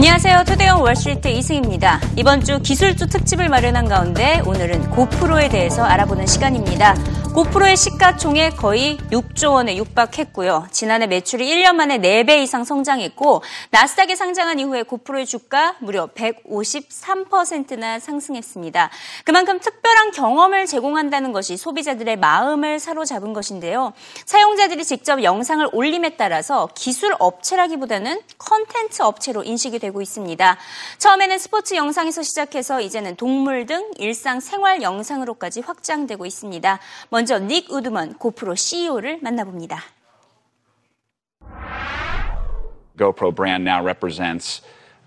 안녕하세요. 투데이온 월스트리트 이승입니다. 이번 주 기술주 특집을 마련한 가운데 오늘은 고프로에 대해서 알아보는 시간입니다. 고프로의 시가총액 거의 6조 원에 육박했고요. 지난해 매출이 1년 만에 4배 이상 성장했고 나스닥에 상장한 이후에 고프로의 주가 무려 153%나 상승했습니다. 그만큼 특별한 경험을 제공한다는 것이 소비자들의 마음을 사로잡은 것인데요. 사용자들이 직접 영상을 올림에 따라서 기술 업체라기보다는 컨텐츠 업체로 인식이 되고 있습니다. 처음에는 스포츠 영상에서 시작해서 이제는 동물 등 일상 생활 영상으로까지 확장되고 있습니다. 먼저 닉 우드먼 고프로 CEO를 만나봅니다. GoPro brand now represents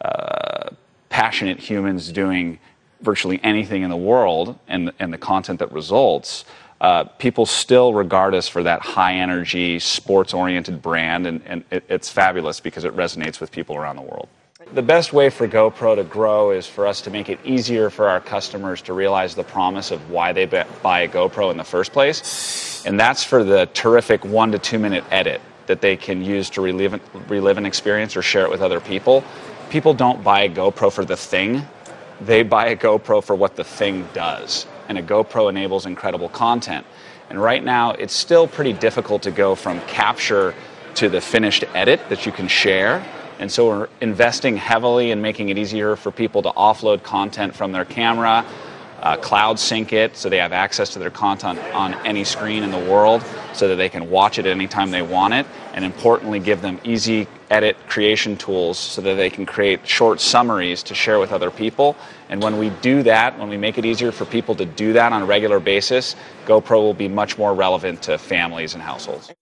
uh, passionate humans doing virtually anything in the world and, and the content that results. Uh, people still regard us for that high energy, sports oriented brand, and, and it, it's fabulous because it resonates with people around the world. The best way for GoPro to grow is for us to make it easier for our customers to realize the promise of why they buy a GoPro in the first place. And that's for the terrific one to two minute edit that they can use to relive, relive an experience or share it with other people. People don't buy a GoPro for the thing, they buy a GoPro for what the thing does. And a GoPro enables incredible content. And right now, it's still pretty difficult to go from capture to the finished edit that you can share. And so we're investing heavily in making it easier for people to offload content from their camera, uh, cloud sync it so they have access to their content on any screen in the world so that they can watch it anytime they want it. And importantly, give them easy edit creation tools so that they can create short summaries to share with other people. And when we do that, when we make it easier for people to do that on a regular basis, GoPro will be much more relevant to families and households.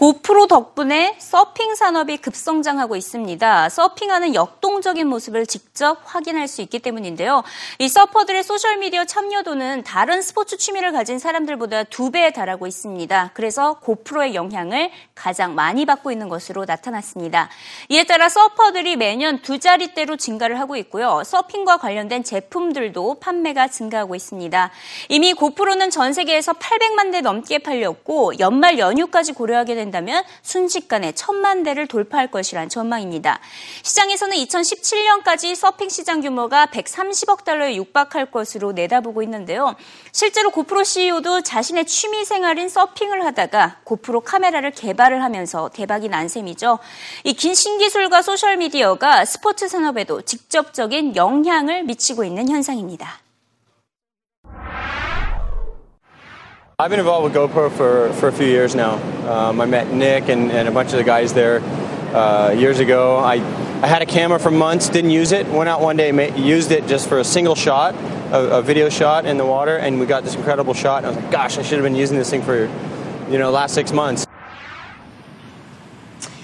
고프로 덕분에 서핑 산업이 급성장하고 있습니다. 서핑하는 역동적인 모습을 직접 확인할 수 있기 때문인데요. 이 서퍼들의 소셜미디어 참여도는 다른 스포츠 취미를 가진 사람들보다 두 배에 달하고 있습니다. 그래서 고프로의 영향을 가장 많이 받고 있는 것으로 나타났습니다. 이에 따라 서퍼들이 매년 두 자릿대로 증가를 하고 있고요. 서핑과 관련된 제품들도 판매가 증가하고 있습니다. 이미 고프로는 전 세계에서 800만 대 넘게 팔렸고 연말 연휴까지 고려하게 된 된다면 순식간에 천만 대를 돌파할 것이란 전망입니다. 시장에서는 2017년까지 서핑 시장 규모가 130억 달러에 육박할 것으로 내다보고 있는데요. 실제로 고프로 CEO도 자신의 취미 생활인 서핑을 하다가 고프로 카메라를 개발을 하면서 대박이 난 셈이죠. 이 긴 신기술과 소셜미디어가 스포츠 산업에도 직접적인 영향을 미치고 있는 현상입니다. I've been involved with GoPro for, for a few years now. Um, I met Nick and, and a bunch of the guys there uh, years ago. I, I had a camera for months, didn't use it. Went out one day, ma- used it just for a single shot, a, a, video shot in the water, and we got this incredible shot. And I was like, gosh, I should have been using this thing for, you know, last six months.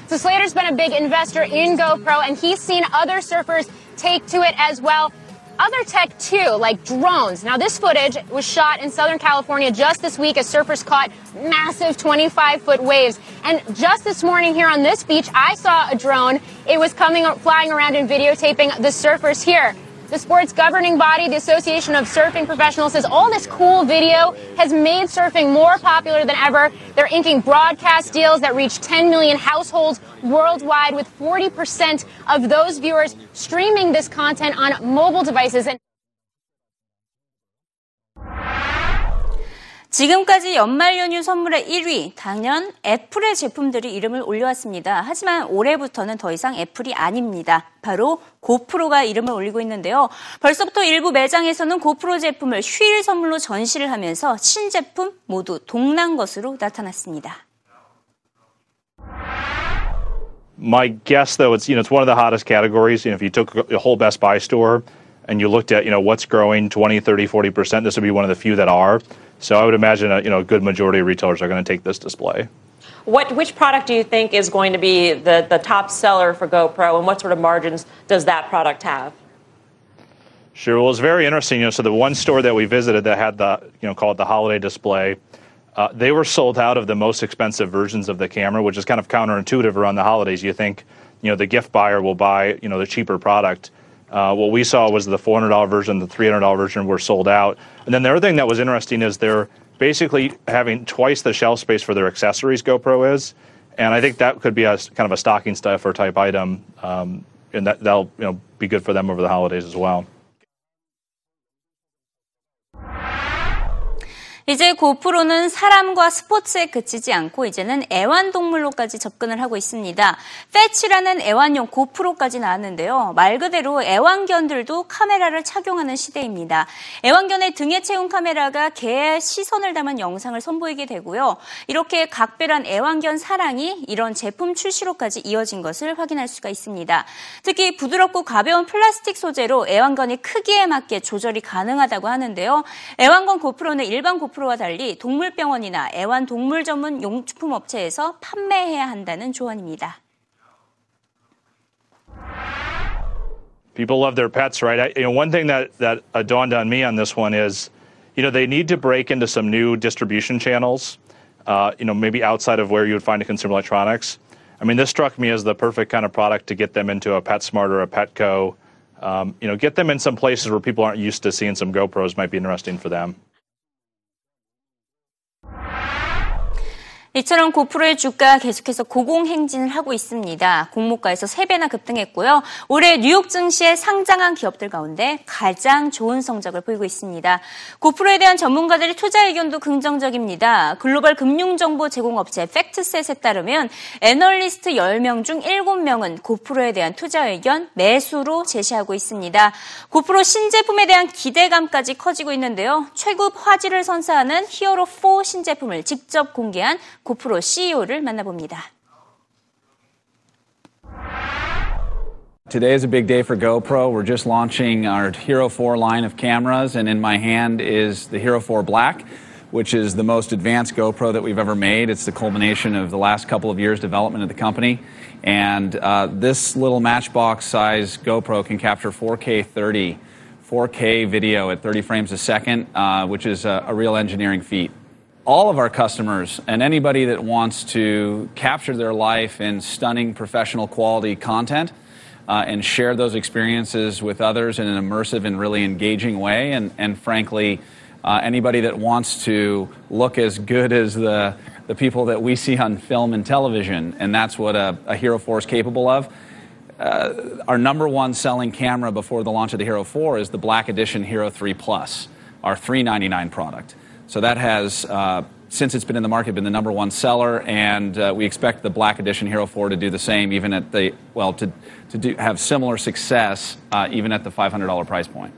So Slater's been a big investor in GoPro, and he's seen other surfers take to it as well other tech too, like drones. Now, this footage was shot in Southern California just this week as surfers caught massive 25 foot waves. And just this morning here on this beach, I saw a drone. It was coming, flying around and videotaping the surfers here. The sport's governing body, the Association of Surfing Professionals, says all this cool video has made surfing more popular than ever. They're inking broadcast deals that reach 10 million households worldwide, with 40% of those viewers streaming this content on mobile devices. And 지금까지 연말 연휴 선물의 1위, 당연 애플의 제품들이 이름을 올려왔습니다. 하지만 올해부터는 더 이상 애플이 아닙니다. 바로 고프로가 이름을 올리고 있는데요. 벌써부터 일부 매장에서는 고프로 제품을 휴일 선물로 전시를 하면서 신제품 모두 동난 것으로 나타났습니다. My guess, though, it's you know it's one of the hottest categories. You know, if you took a whole Best Buy store and you looked at you know what's growing 20, 30, 40 percent, this would be one of the few that are. So I would imagine a, you know a good majority of retailers are going to take this display. What which product do you think is going to be the, the top seller for GoPro, and what sort of margins does that product have? Sure. Well, it's very interesting. You know, so the one store that we visited that had the you know called the holiday display, uh, they were sold out of the most expensive versions of the camera, which is kind of counterintuitive around the holidays. You think you know the gift buyer will buy you know the cheaper product. Uh, what we saw was the $400 version, the $300 version were sold out. And then the other thing that was interesting is they're basically having twice the shelf space for their accessories GoPro is. and I think that could be a kind of a stocking stuffer type item, um, and that that'll be good for them over the holidays as well. 이제 고프로는 사람과 스포츠에 그치지 않고 이제는 애완동물로까지 접근을 하고 있습니다. 패치라는 애완용 고프로까지 나왔는데요. 말 그대로 애완견들도 카메라를 착용하는 시대입니다. 애완견의 등에 채운 카메라가 개의 시선을 담은 영상을 선보이게 되고요. 이렇게 각별한 애완견 사랑이 이런 제품 출시로까지 이어진 것을 확인할 수가 있습니다. 특히 부드럽고 가벼운 플라스틱 소재로 애완견의 크기에 맞게 조절이 가능하다고 하는데요. 애완견 고프로는 일반 고프로 프로와 달리 동물병원이나 애완동물 전문 용품 업체에서 판매해야 한다는 조언입니다. People love their pets, right? I, you know, one thing that that uh, dawned on me on this one is, you know, they need to break into some new distribution channels. Uh, you know, maybe outside of where you would find a consumer electronics. I mean, this struck me as the perfect kind of product to get them into a PetSmart or a Petco. Um, you know, get them in some places where people aren't used to seeing some GoPros might be interesting for them. 이처럼 고프로의 주가 계속해서 고공행진을 하고 있습니다. 공모가에서 3배나 급등했고요. 올해 뉴욕 증시에 상장한 기업들 가운데 가장 좋은 성적을 보이고 있습니다. 고프로에 대한 전문가들의 투자 의견도 긍정적입니다. 글로벌 금융정보 제공업체 팩트셋에 따르면 애널리스트 10명 중 7명은 고프로에 대한 투자 의견 매수로 제시하고 있습니다. 고프로 신제품에 대한 기대감까지 커지고 있는데요. 최고 화질을 선사하는 히어로4 신제품을 직접 공개한 고프로 CEO를 만나봅니다. Today is a big day for GoPro. We're just launching our Hero 4 line of cameras, and in my hand is the Hero 4 Black, which is the most advanced GoPro that we've ever made. It's the culmination of the last couple of years' development of the company. And uh, this little matchbox size GoPro can capture 4K 30, 4K video at 30 frames a second, uh, which is a, a real engineering feat all of our customers and anybody that wants to capture their life in stunning professional quality content uh, and share those experiences with others in an immersive and really engaging way. And, and frankly, uh, anybody that wants to look as good as the, the people that we see on film and television, and that's what a, a Hero 4 is capable of. Uh, our number one selling camera before the launch of the Hero 4 is the Black Edition Hero 3 Plus, our 399 product. So that has, uh, since it's been in the market, been the number one seller, and uh, we expect the Black Edition Hero 4 to do the same, even at the, well, to, to do, have similar success, uh, even at the $500 price point.